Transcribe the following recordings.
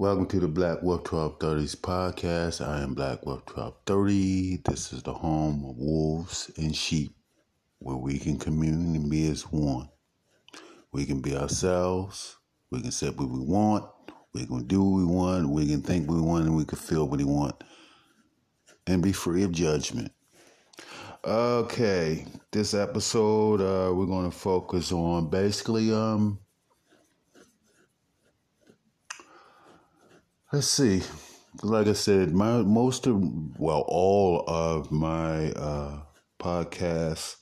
Welcome to the Black Wolf 1230s podcast. I am Black Wolf 1230. This is the home of wolves and sheep where we can commune and be as one. We can be ourselves. We can say what we want. We can do what we want. We can think what we want and we can feel what we want and be free of judgment. Okay, this episode uh, we're going to focus on basically um let's see. Like i said my most of well all of my uh podcast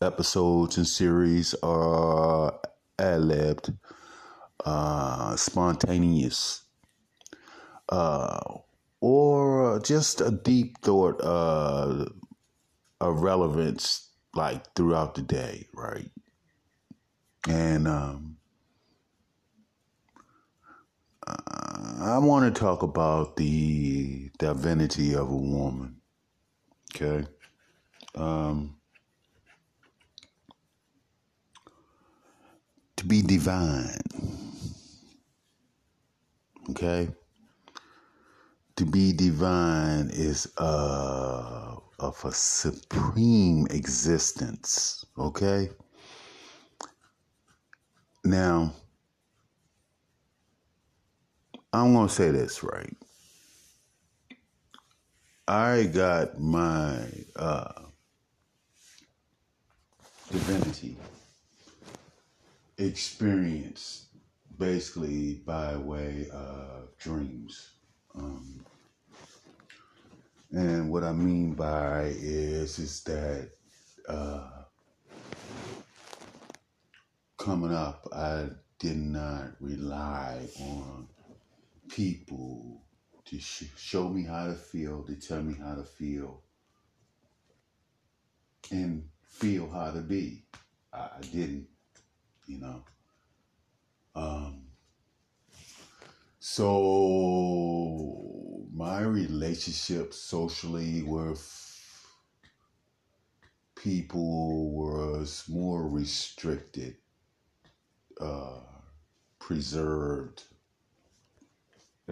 episodes and series are ad-libbed uh spontaneous. Uh or just a deep thought uh of relevance like throughout the day right? And um I want to talk about the divinity of a woman. Okay. Um, to be divine. Okay. To be divine is uh, of a supreme existence. Okay. Now, I'm going to say this right. I got my uh, divinity experience basically by way of dreams. Um, and what I mean by is is that uh, coming up, I did not rely on people to sh- show me how to feel, to tell me how to feel, and feel how to be. I, I didn't, you know. Um, so my relationship socially with people was more restricted, uh, preserved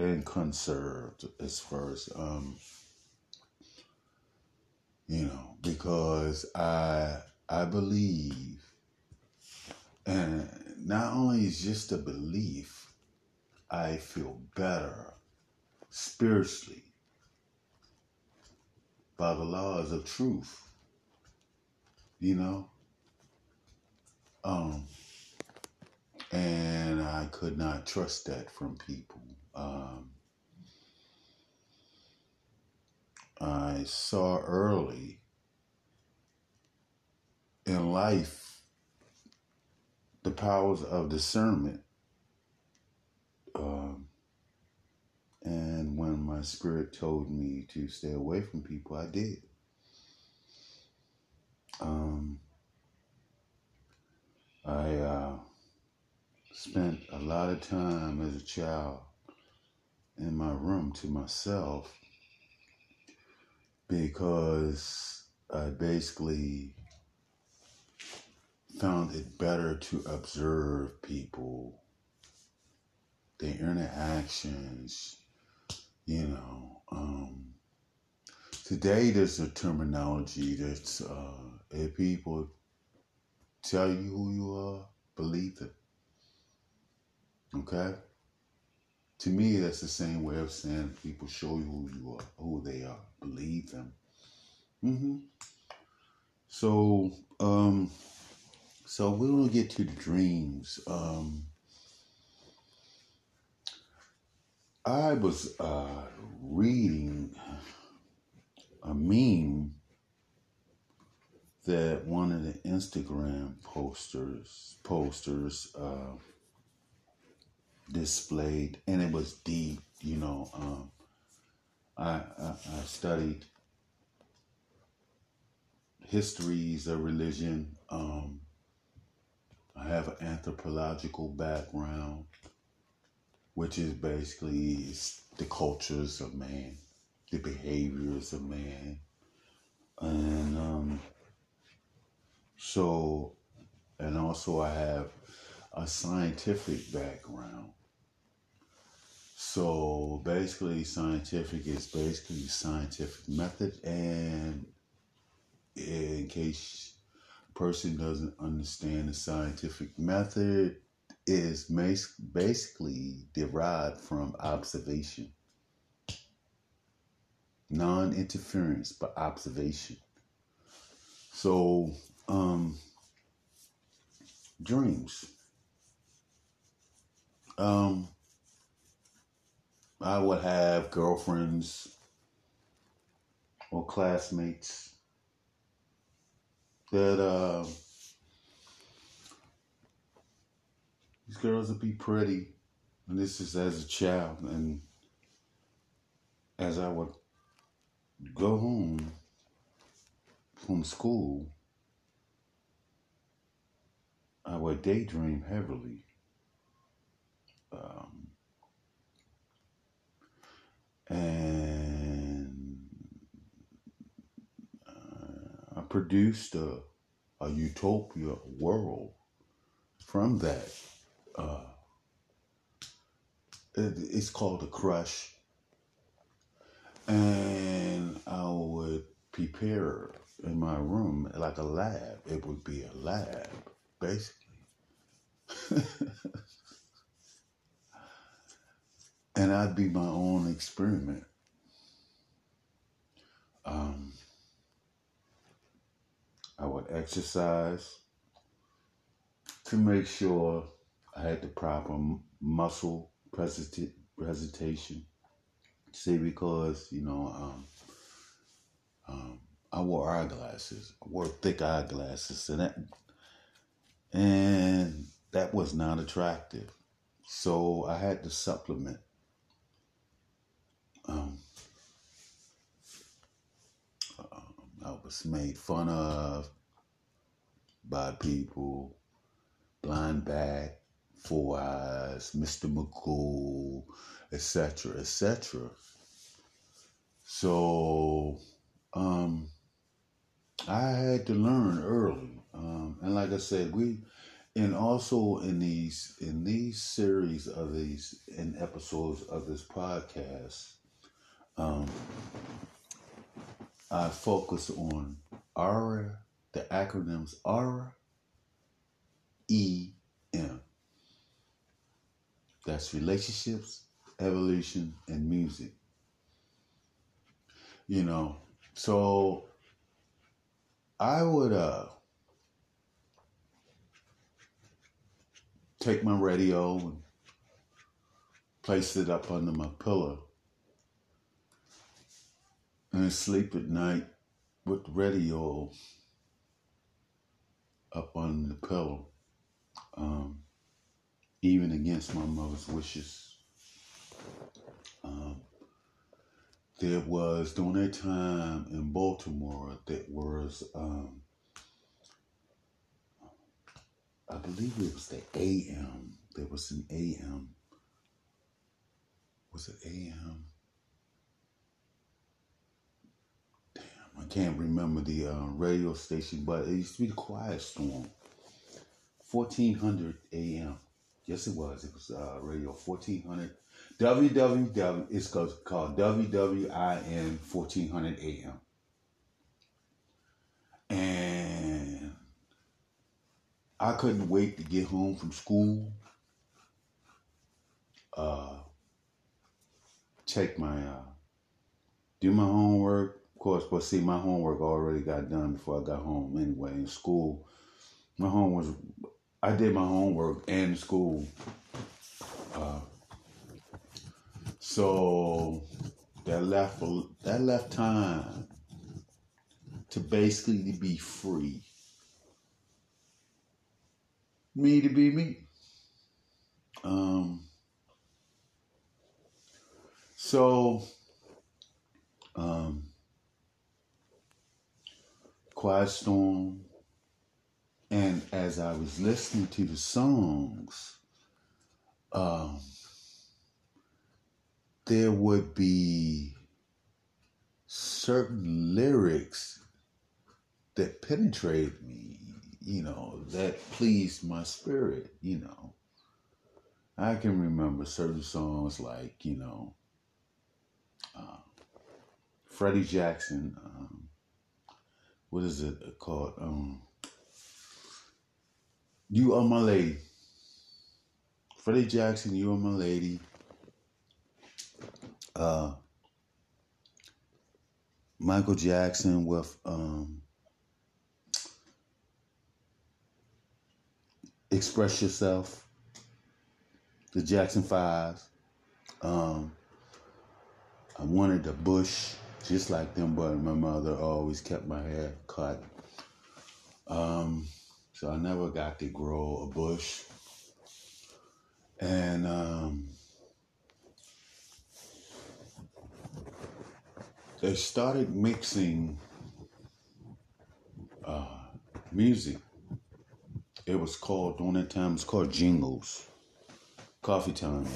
and conserved as far as um you know because i i believe and not only is just a belief i feel better spiritually by the laws of truth you know? Um and i could not trust that from people um, I saw early in life the powers of discernment. Um, and when my spirit told me to stay away from people, I did. Um, I uh, spent a lot of time as a child in my room to myself because I basically found it better to observe people, their interactions, you know. Um, today, there's a terminology that's uh, if people tell you who you are, believe it. Okay? To me, that's the same way of saying people show you who you are, who they are, believe them. Mm-hmm. So, um, so we're gonna get to the dreams. Um, I was uh, reading a meme that one of the Instagram posters posters. Uh, displayed, and it was deep. You know, um, I, I, I studied histories of religion. Um, I have an anthropological background, which is basically the cultures of man, the behaviors of man, and um, so, and also I have a scientific background. So basically, scientific is basically scientific method, and in case person doesn't understand the scientific method, is basically derived from observation, non-interference, but observation. So, um, dreams. Um, I would have girlfriends or classmates that uh, these girls would be pretty, and this is as a child, and as I would go home from school, I would daydream heavily. Um, and uh, I produced a, a utopia world from that. Uh, it, it's called a crush, and I would prepare in my room like a lab. It would be a lab, basically. and I'd be my own experiment. Um, I would exercise to make sure I had the proper muscle presentation. See, because you know, um, um, I wore eyeglasses. I wore thick eyeglasses, and that and that was not attractive. So I had to supplement um, um, I was made fun of by people, blind back, four eyes, Mr. Magoo, etc., etc. So, um, I had to learn early, um, and like I said, we, and also in these in these series of these in episodes of this podcast, um, I focus on ARA, the acronyms ARA, E, M. That's relationships, evolution, and music. You know, so I would uh take my radio and place it up under my pillow and sleep at night with radio up on the pillow, um, even against my mother's wishes. Um, there was during that time in Baltimore that was um, I believe it was the AM. There was an AM. Was it AM? I can't remember the uh, radio station, but it used to be the Quiet Storm. 1400 AM. Yes, it was. It was uh, radio 1400. WWW, it's called WWIN 1400 AM. And I couldn't wait to get home from school. Uh, check my, uh, do my homework, course, but see, my homework already got done before I got home anyway. In school, my home was, I did my homework and school. Uh, so that left that left time to basically to be free. Me to be me. Um, so um, Quiet Storm. And as I was listening to the songs, um, there would be certain lyrics that penetrated me, you know, that pleased my spirit, you know. I can remember certain songs like, you know, uh, Freddie Jackson. Um, what is it called? Um, you are my lady. Freddie Jackson, you are my lady. Uh, Michael Jackson with um, Express Yourself the Jackson Fives. Um, I wanted the bush just like them, but my mother always kept my hair cut. Um, so I never got to grow a bush. And um, they started mixing uh, music. It was called, during that time, it's called jingles. Coffee time.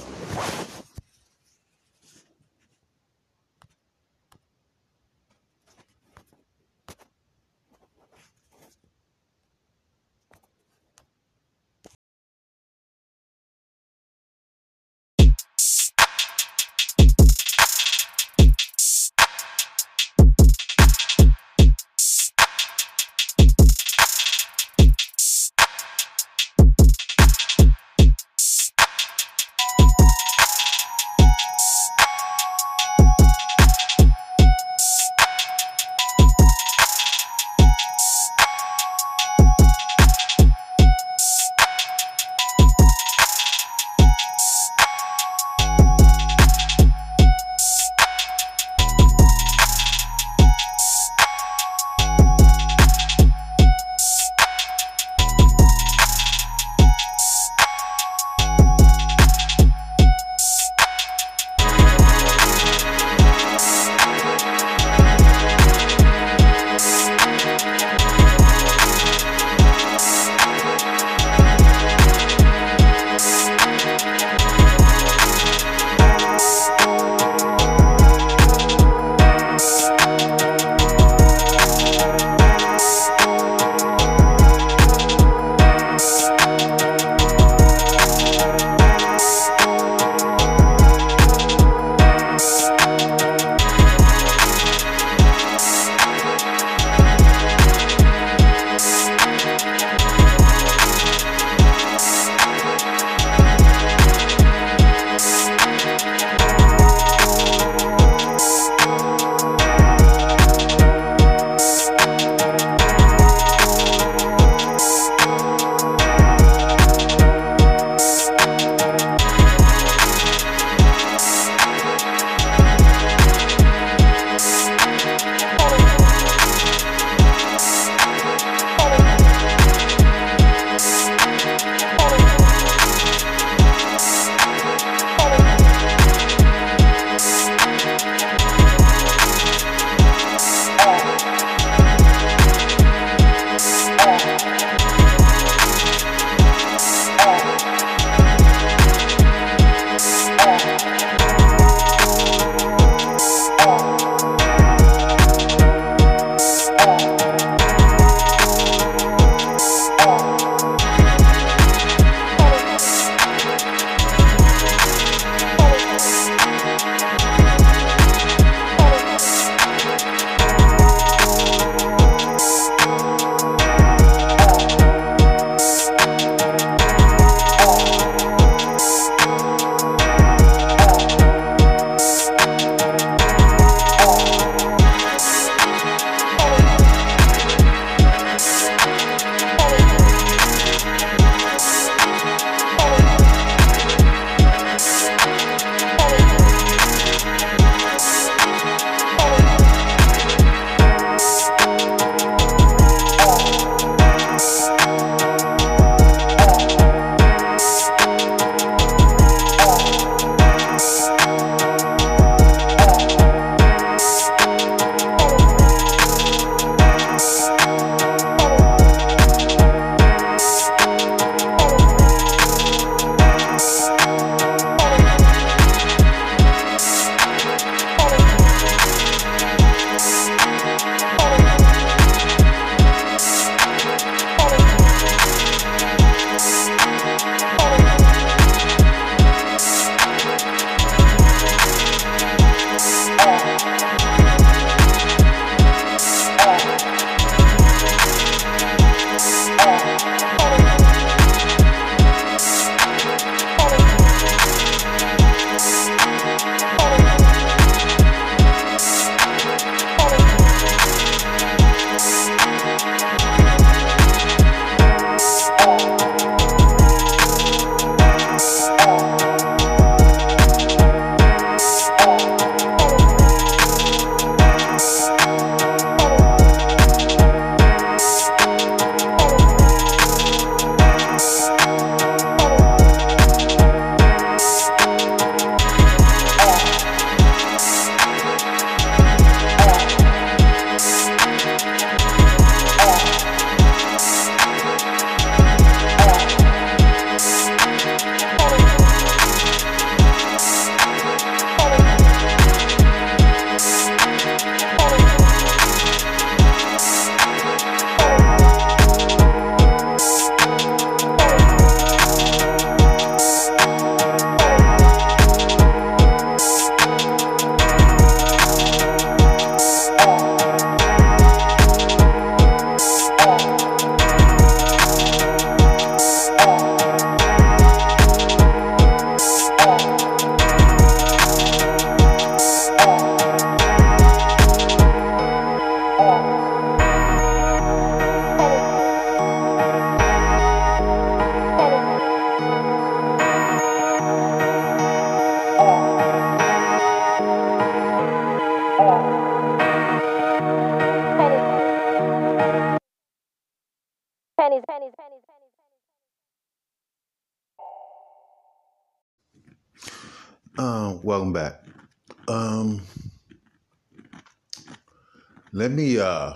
Let me uh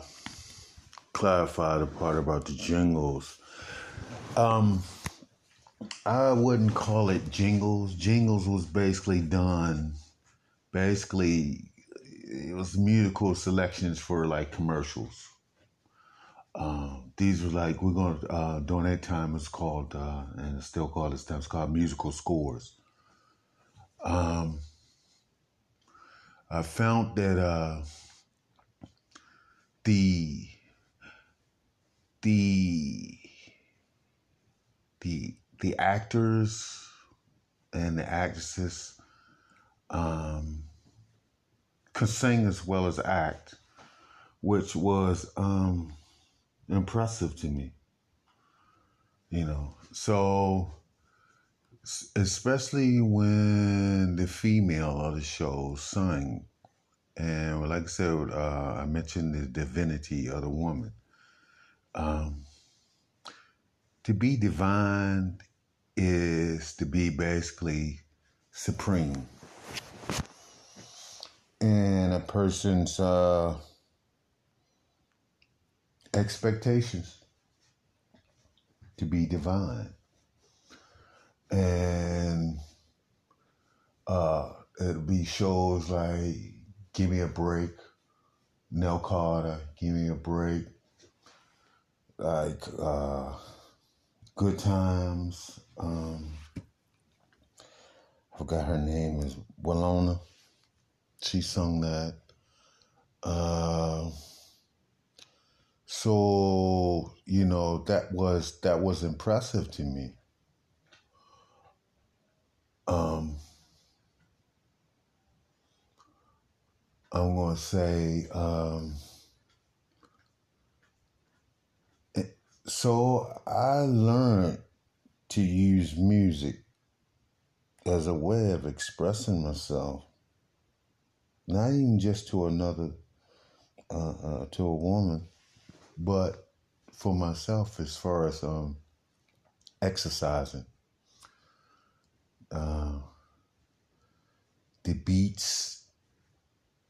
clarify the part about the jingles. Um, I wouldn't call it jingles. Jingles was basically done. Basically, it was musical selections for like commercials. Um, these were like we're gonna uh, during that time it's called uh, and it's still called time it's called musical scores. Um, I found that uh, the the the the actors and the actresses um, could sing as well as act, which was um, impressive to me. You know, so especially when the female of the show sang, and like I said, uh, I mentioned the divinity of the woman. Um, to be divine is to be basically supreme And a person's uh, expectations to be divine. And uh, it'll be shows like Give Me a Break, Nell Carter, Give Me a Break, like uh, Good Times. Um, I forgot her name is Willona. She sung that. Uh, so you know that was that was impressive to me. Um, I'm gonna say. Um, so I learned to use music as a way of expressing myself, not even just to another, uh, uh, to a woman, but for myself as far as um, exercising. Uh, the beats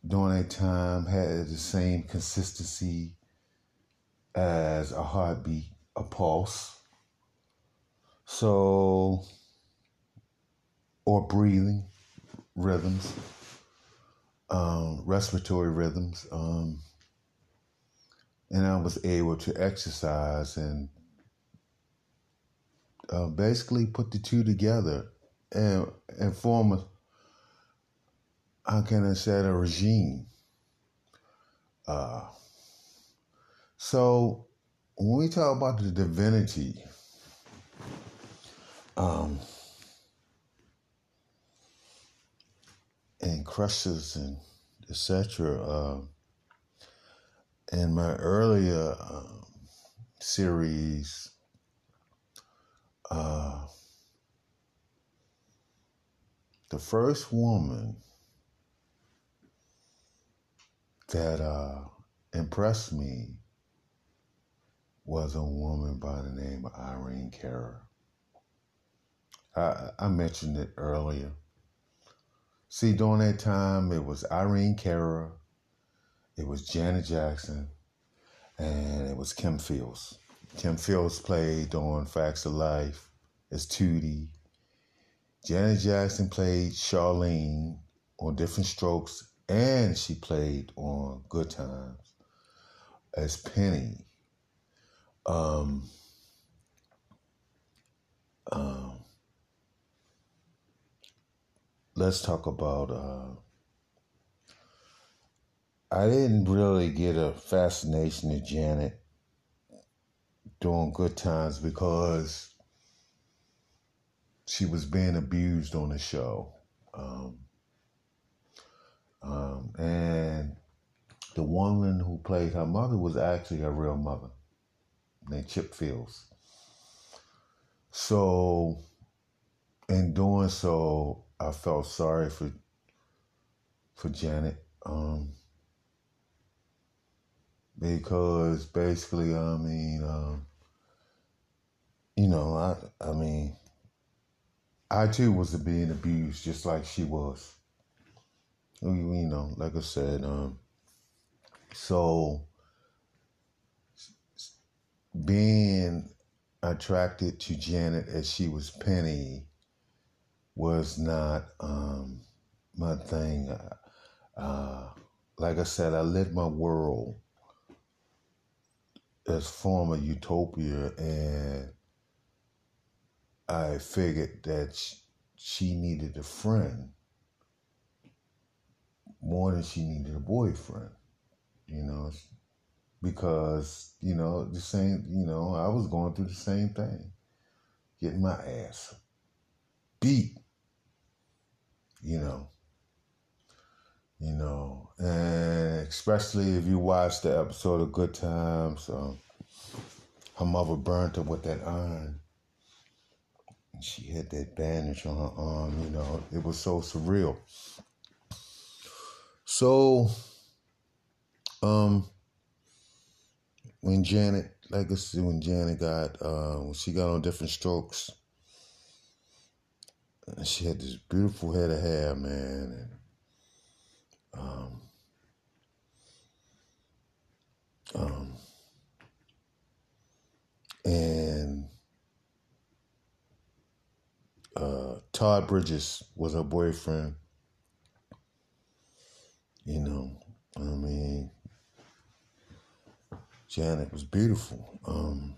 during that time had the same consistency as a heartbeat, a pulse. So, or breathing rhythms, um, respiratory rhythms. Um, and I was able to exercise and uh, basically put the two together and, and form a, how can I say, a regime. Uh, so when we talk about the divinity, um, and crushes and etc. Uh, in my earlier um, series, uh, the first woman that uh, impressed me was a woman by the name of Irene Cara. I, I mentioned it earlier. See, during that time, it was Irene Cara, it was Janet Jackson, and it was Kim Fields. Kim Fields played on Facts of Life as Tootie. Janet Jackson played Charlene on Diff'rent Strokes, and she played on Good Times as Penny. Um, um, let's talk about. Uh, I didn't really get a fascination with Janet during good times because she was being abused on the show. Um, um, and the woman who played her mother was actually her real mother named Chip Fields. So, in doing so, I felt sorry for for Janet um, because basically, I mean, um, you know, I I mean, I too was being abused just like she was. You know, like I said, um, so being attracted to Janet as she was Penny was not um, my thing. Uh, like I said, I lit my world as form utopia, and I figured that she needed a friend more than she needed a boyfriend. You know, because you know the same. You know, I was going through the same thing, getting my ass beat. You know, you know, and especially if you watch the episode of Good Times, um, her mother burnt her with that iron. And she had that bandage on her arm, you know, it was so surreal. So, um, when Janet, like I said, when Janet got, uh, when she got on Diff'rent Strokes, she had this beautiful head of hair, man, and um, um, and uh, Todd Bridges was her boyfriend. You know, I mean, Janet was beautiful. Um,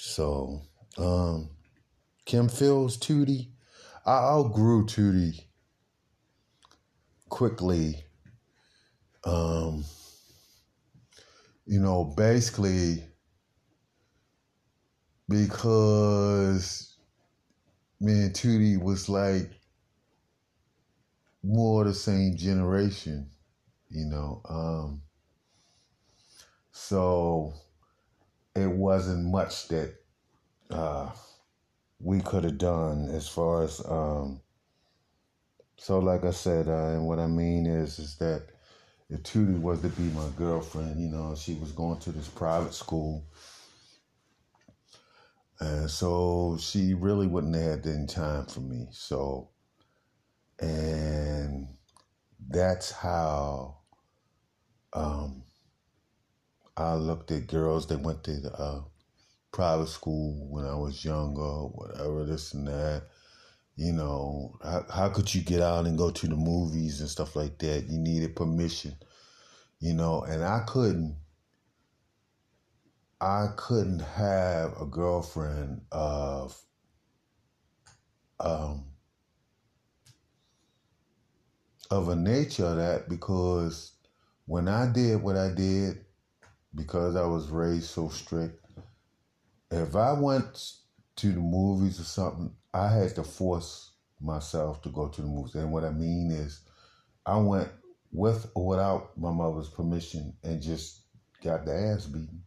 so, um, Kim Fields, Tootie, I outgrew Tootie quickly. Um, you know, basically because me and Tootie was like more the same generation, you know. Um, so it wasn't much that uh, we could have done as far as um, so like I said, uh, and what I mean is is that if Tootie was to be my girlfriend, you know, she was going to this private school. And so she really wouldn't have had any time for me. So, and that's how um, I looked at girls that went to the, uh, private school when I was younger, whatever, this and that. You know, how, how could you get out and go to the movies and stuff like that? You needed permission, you know, and I couldn't. I couldn't have a girlfriend of um, of a nature that because when I did what I did, because I was raised so strict, if I went to the movies or something, I had to force myself to go to the movies. And what I mean is, I went with or without my mother's permission and just got the ass beaten.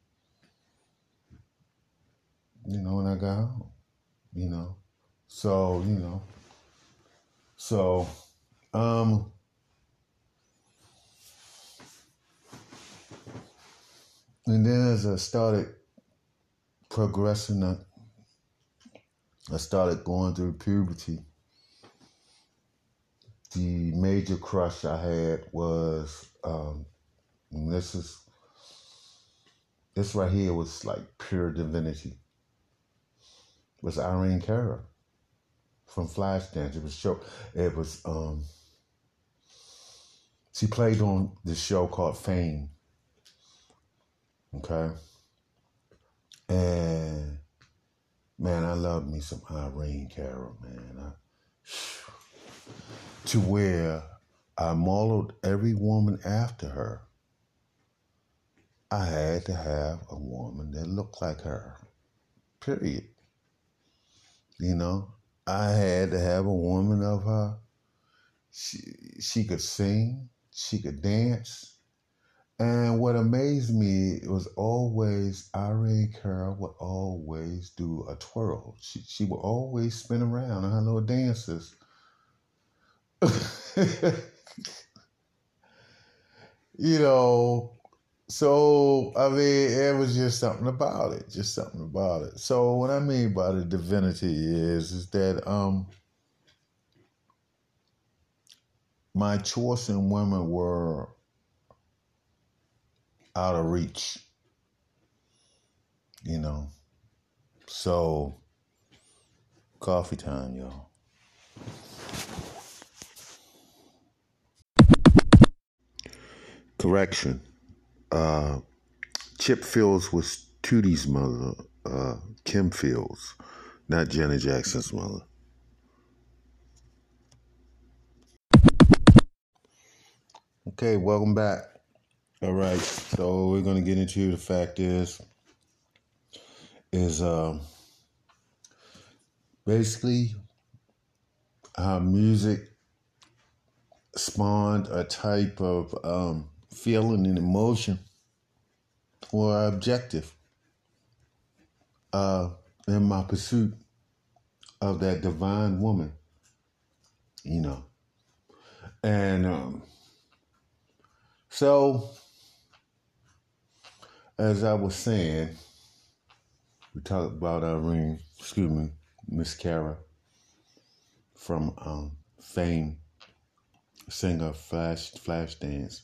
You know, when I got home, you know. So, you know. So, um, and then as I started progressing, I started going through puberty. The major crush I had was um, this is this right here was like pure divinity. It was Irene Cara from Flashdance. It was show. It was um. She played on this show called Fame. Okay. And Man, I love me some Irene Cara, man. I, to where I modeled every woman after her. I had to have a woman that looked like her. Period. You know, I had to have a woman of her. She she could sing, she could dance, and what amazed me was always Irene Cara would always do a twirl. She she would always spin around on her little dances. you know, so I mean, it was just something about it, just something about it. So what I mean by the divinity is, is that um, my choice in women were out of reach, you know. So coffee time, y'all. Correction uh, Chip Fields was Tootie's mother, uh, Kim Fields, not Janet Jackson's mother. Okay, welcome back. All right, so we're gonna get into the fact is is um, basically how music spawned a type of um, feeling and emotion or objective uh, in my pursuit of that divine woman, you know. And um, so, as I was saying, we talked about Irene, excuse me, Miss Cara from um, Fame, singer Flash Flashdance.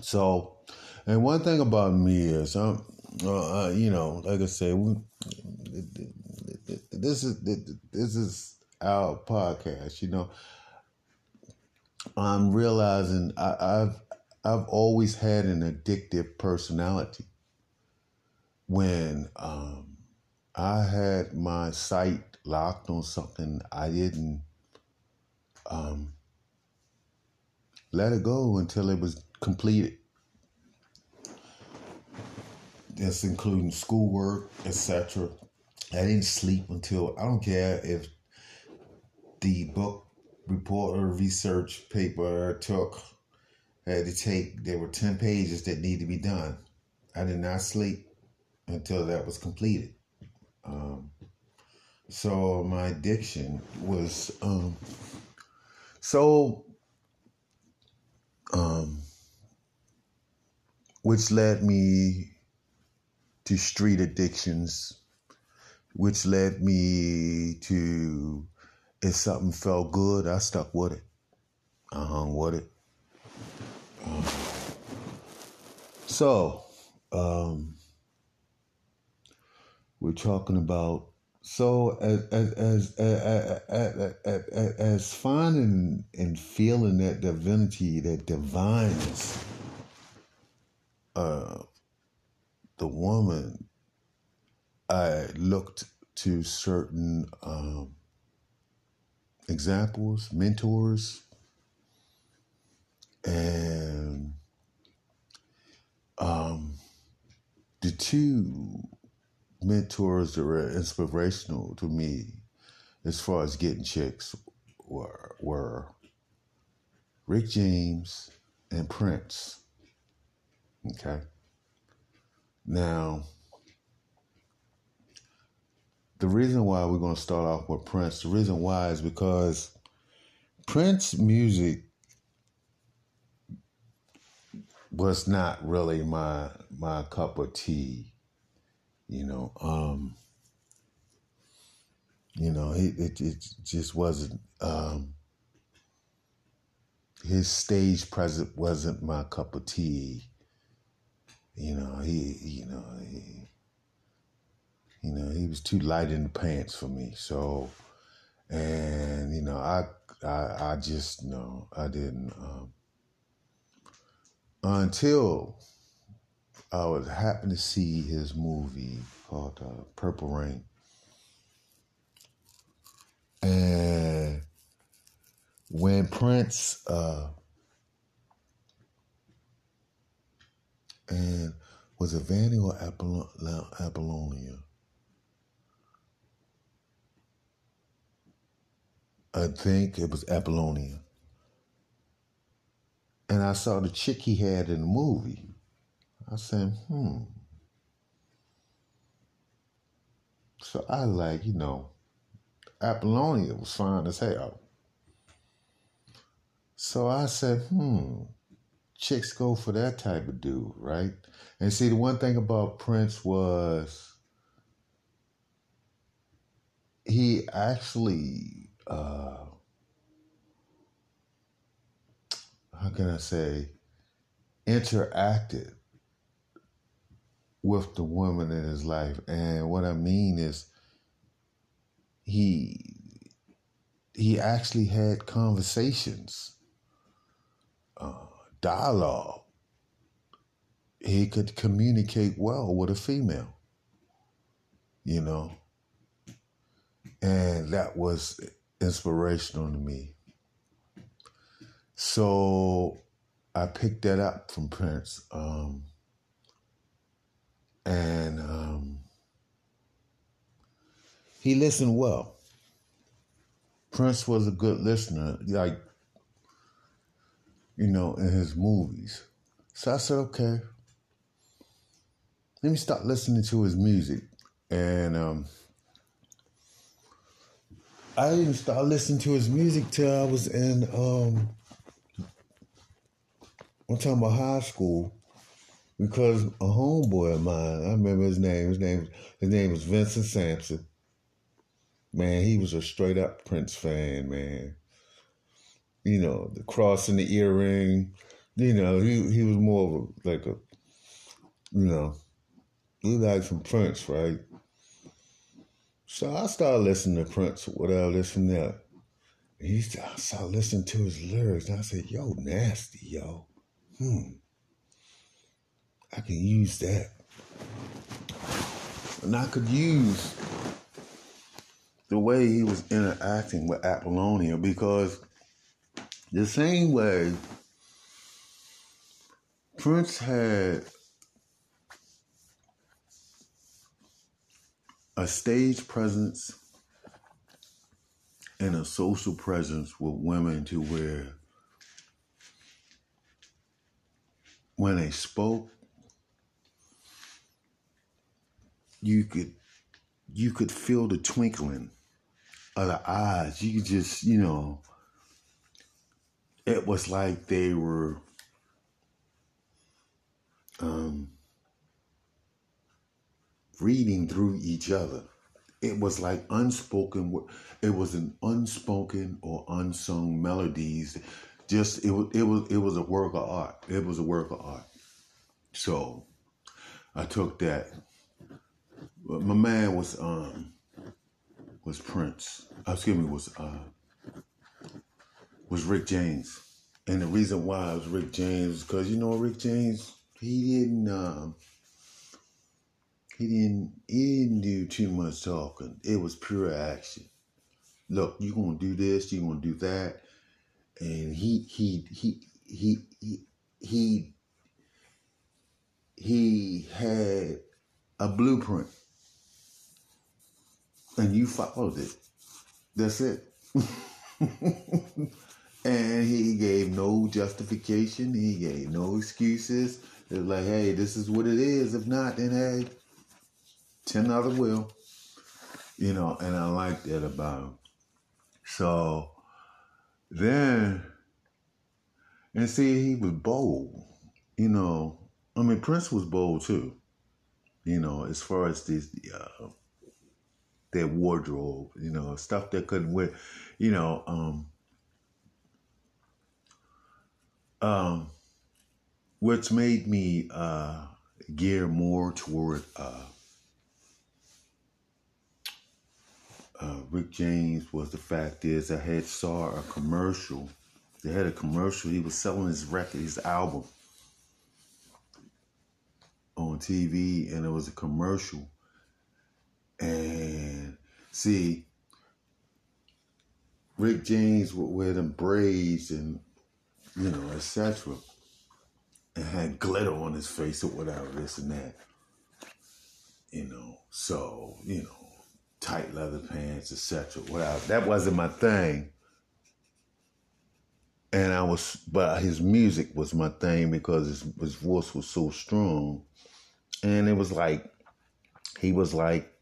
So, and one thing about me is, um, uh, uh, you know, like I said, we, this is this is our podcast. You know, I'm realizing I, I've I've always had an addictive personality. When um, I had my sight locked on something, I didn't um, let it go until it was completed. That's including schoolwork, etc. I didn't sleep until I don't care if the book report or research paper took had to take there were 10 pages that need to be done. I did not sleep until that was completed. Um, so my addiction was um, so um, which led me to street addictions, which led me to if something felt good, I stuck with it. I hung with it. So, um, we're talking about so as as as as, as, as, as finding and feeling that divinity, that divineness, uh, the woman, I looked to certain um, examples, mentors, and um, the two mentors that were inspirational to me as far as getting chicks were, were Rick James and Prince. Okay. Now, the reason why we're going to start off with Prince, the reason why is because Prince music was not really my my cup of tea. You know, um, you know, it, it, it just wasn't um, his stage presence wasn't my cup of tea. You know, he, you know, he, you know, he was too light in the pants for me. So, and you know, I, I, I just, you know, I didn't um, until I was happen to see his movie called uh, Purple Rain, and when Prince. Uh, and was it Vanity or Apollonia? I think it was Apollonia. And I saw the chick he had in the movie. I said, hmm. So I like, you know, Apollonia was fine as hell. So I said, hmm, chicks go for that type of dude, right? And see, the one thing about Prince was he actually, uh, how can I say, interacted with the woman in his life. And what I mean is he he actually had conversations, uh, dialogue. He could communicate well with a female, you know, and that was inspirational to me. So I picked that up from Prince. Um, and um, he listened well. Prince was a good listener, like, you know, in his movies. So I said, okay, let me start listening to his music. And um, I didn't start listening to his music till I was in, um, I'm talking about high school because a homeboy of mine, I remember his name. His name, his name was Vincent Sampson. Man, he was a straight up Prince fan, man. You know, the cross and the earring. You know, he he was more of a, like a, you know, he liked some Prince, right? So I started listening to Prince, whatever, this and that. And he I started listening to his lyrics, and I said, "Yo, nasty, yo, hmm." I can use that. And I could use the way he was interacting with Apollonia because the same way Prince had a stage presence and a social presence with women to where when they spoke you could you could feel the twinkling of the eyes. You could just, you know, it was like they were um, reading through each other. It was like unspoken. It was an unspoken or unsung melodies. Just it was it was it was a work of art. It was a work of art. So I took that my man was um was Prince. Uh, excuse me, was uh was Rick James. And the reason why it was Rick James because you know Rick James he didn't um he didn't he didn't do too much talking. It was pure action. Look, you gonna do this, you gonna do that. And he he he he he he had a blueprint and you followed it. That's it. and he gave no justification. He gave no excuses. It was like, hey, this is what it is. If not, then hey, ten other will. You know, and I like that about him. So then, and see, he was bold. You know, I mean, Prince was bold too. You know, as far as this, uh, their wardrobe, you know, stuff they couldn't wear, you know, um, um, what's made me uh, gear more toward uh, uh, Rick James was the fact is I had saw a commercial. They had a commercial. He was selling his record, his album on TV, and it was a commercial and see, Rick James would wear them braids and, you know, etc. And had glitter on his face or whatever, this and that. You know, so, you know, tight leather pants, etc. Whatever. That wasn't my thing. And I was, but his music was my thing because his, his voice was so strong. And it was like, he was like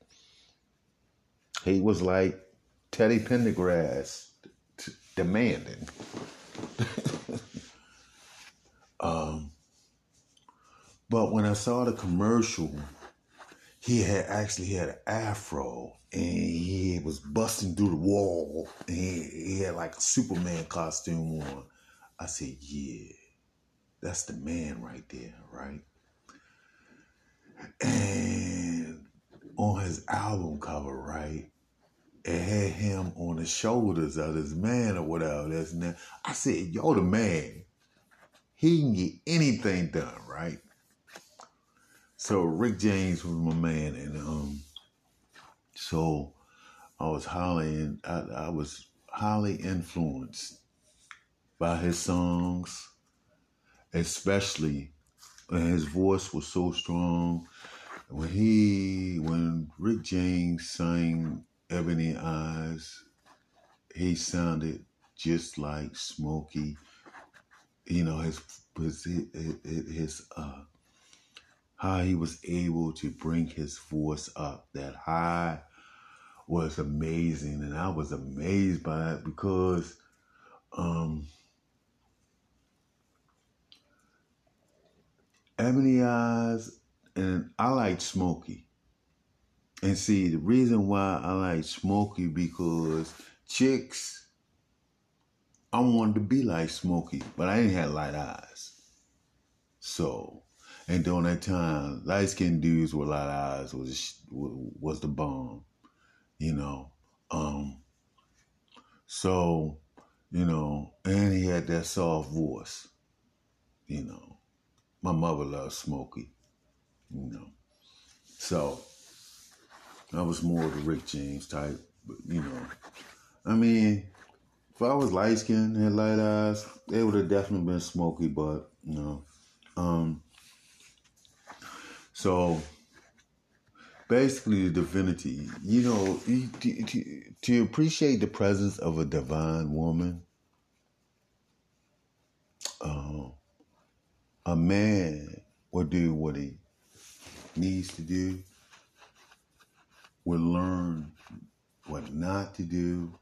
he was like Teddy Pendergrass, t- demanding. um, But when I saw the commercial, he had actually had an afro and he was busting through the wall and he, he had like a Superman costume on. I said, yeah, that's the man right there, right? And on his album cover, right? It had him on the shoulders of this man or whatever. That's now. I said, yo, the man, he can get anything done, right? So Rick James was my man, and um, so I was highly, I, I was highly influenced by his songs, especially his voice was so strong. When he, when Rick James sang Ebony Eyes, he sounded just like Smokey. You know his his his, his uh, how he was able to bring his voice up that high was amazing, and I was amazed by it because um, Ebony Eyes and I like Smokey. And see, the reason why I like Smokey because chicks, I wanted to be like Smokey, but I didn't have light eyes. So, and during that time, light skinned dudes with light eyes was was the bomb, you know. Um, so, you know, and he had that soft voice, you know. My mother loved Smokey, you know. So I was more of the Rick James type, but you know, I mean, if I was light skinned and light eyes, it would have definitely been Smokey, but you know, um, so basically the divinity, you know, to, to, to appreciate the presence of a divine woman, uh, a man will do what he needs to do will learn what not to do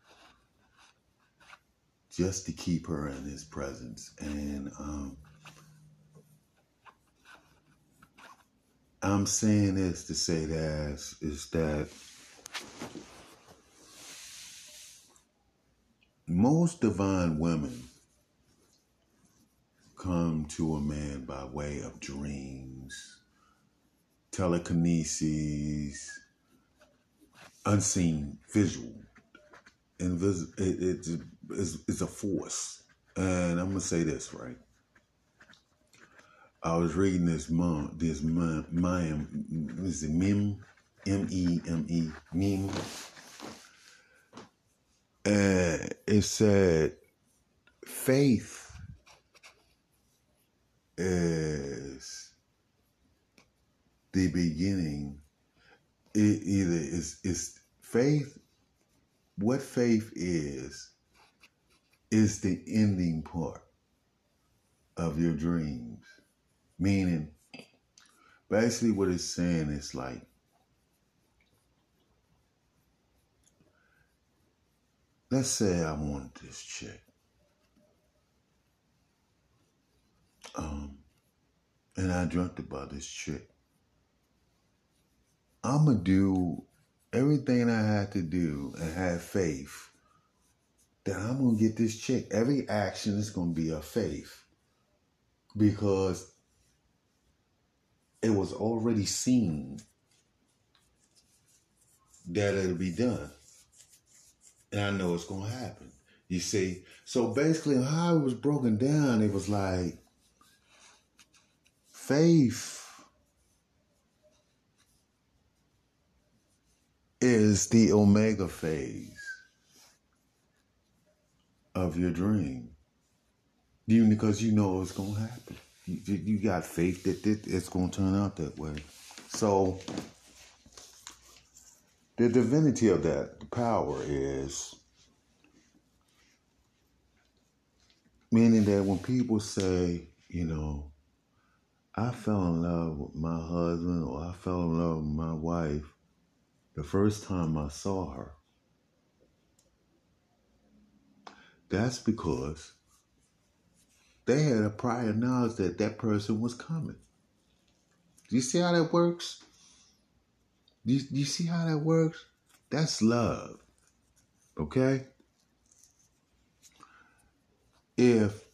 just to keep her in his presence. And um, I'm saying this to say that is that most divine women come to a man by way of dreams, telekinesis, unseen visual. Invis- it, it, it's, it's a force. And I'm gonna say this right. I was reading this mom, this mime, is it meme, M E M E, meme, and it said faith is the beginning. It either is is faith. What faith is is the ending part of your dreams. Meaning, basically, what it's saying is like let's say I want this chick. Um, and I dreamt about this chick. I'm going to do everything I had to do and have faith that I'm going to get this chick. Every action is going to be a faith because it was already seen that it'll be done. And I know it's going to happen. You see? So basically, how it was broken down, it was like, Faith is the omega phase of your dream. Even because you know it's going to happen. You, you got faith that it's going to turn out that way. So, the divinity of that, the power is meaning that when people say, you know, I fell in love with my husband or I fell in love with my wife the first time I saw her. That's because they had a prior knowledge that that person was coming. Do you see how that works? Do you, do you see how that works? That's love. Okay? If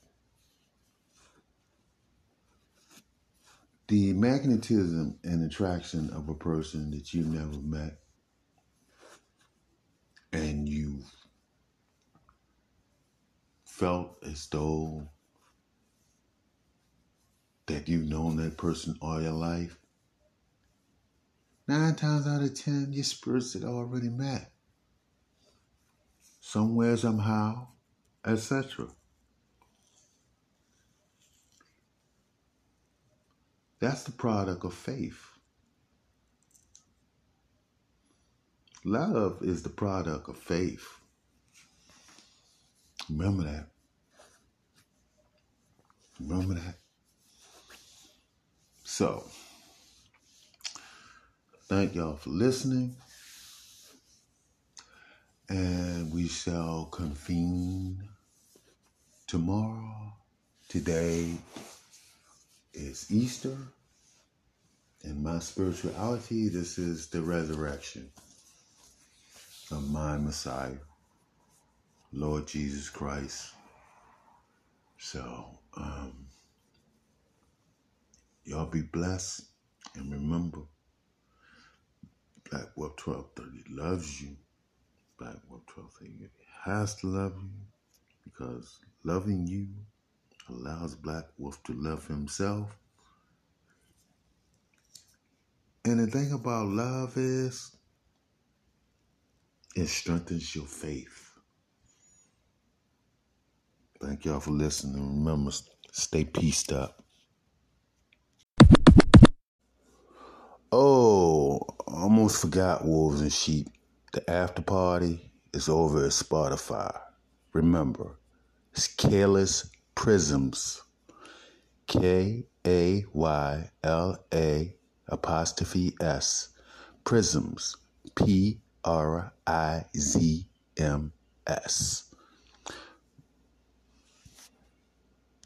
the magnetism and attraction of a person that you've never met and you felt as though that you've known that person all your life, nine times out of ten, your spirits had already met. Somewhere, somehow, etc. That's the product of faith. Love is the product of faith. Remember that. Remember that. So, thank y'all for listening. And we shall convene tomorrow. Today is Easter. In my spirituality, this is the resurrection of my Messiah, Lord Jesus Christ. So, um, y'all be blessed and remember, Black Wolf 1230 loves you. Black Wolf 1230 has to love you because loving you allows Black Wolf to love himself. And the thing about love is, it strengthens your faith. Thank y'all for listening. Remember, stay pieced up. Oh, almost forgot Wolves and Sheep. The after party is over at Spotify. Remember, it's Kayla's Prizms. K A Y L A apostrophe S. Prizms. P R I Z M S.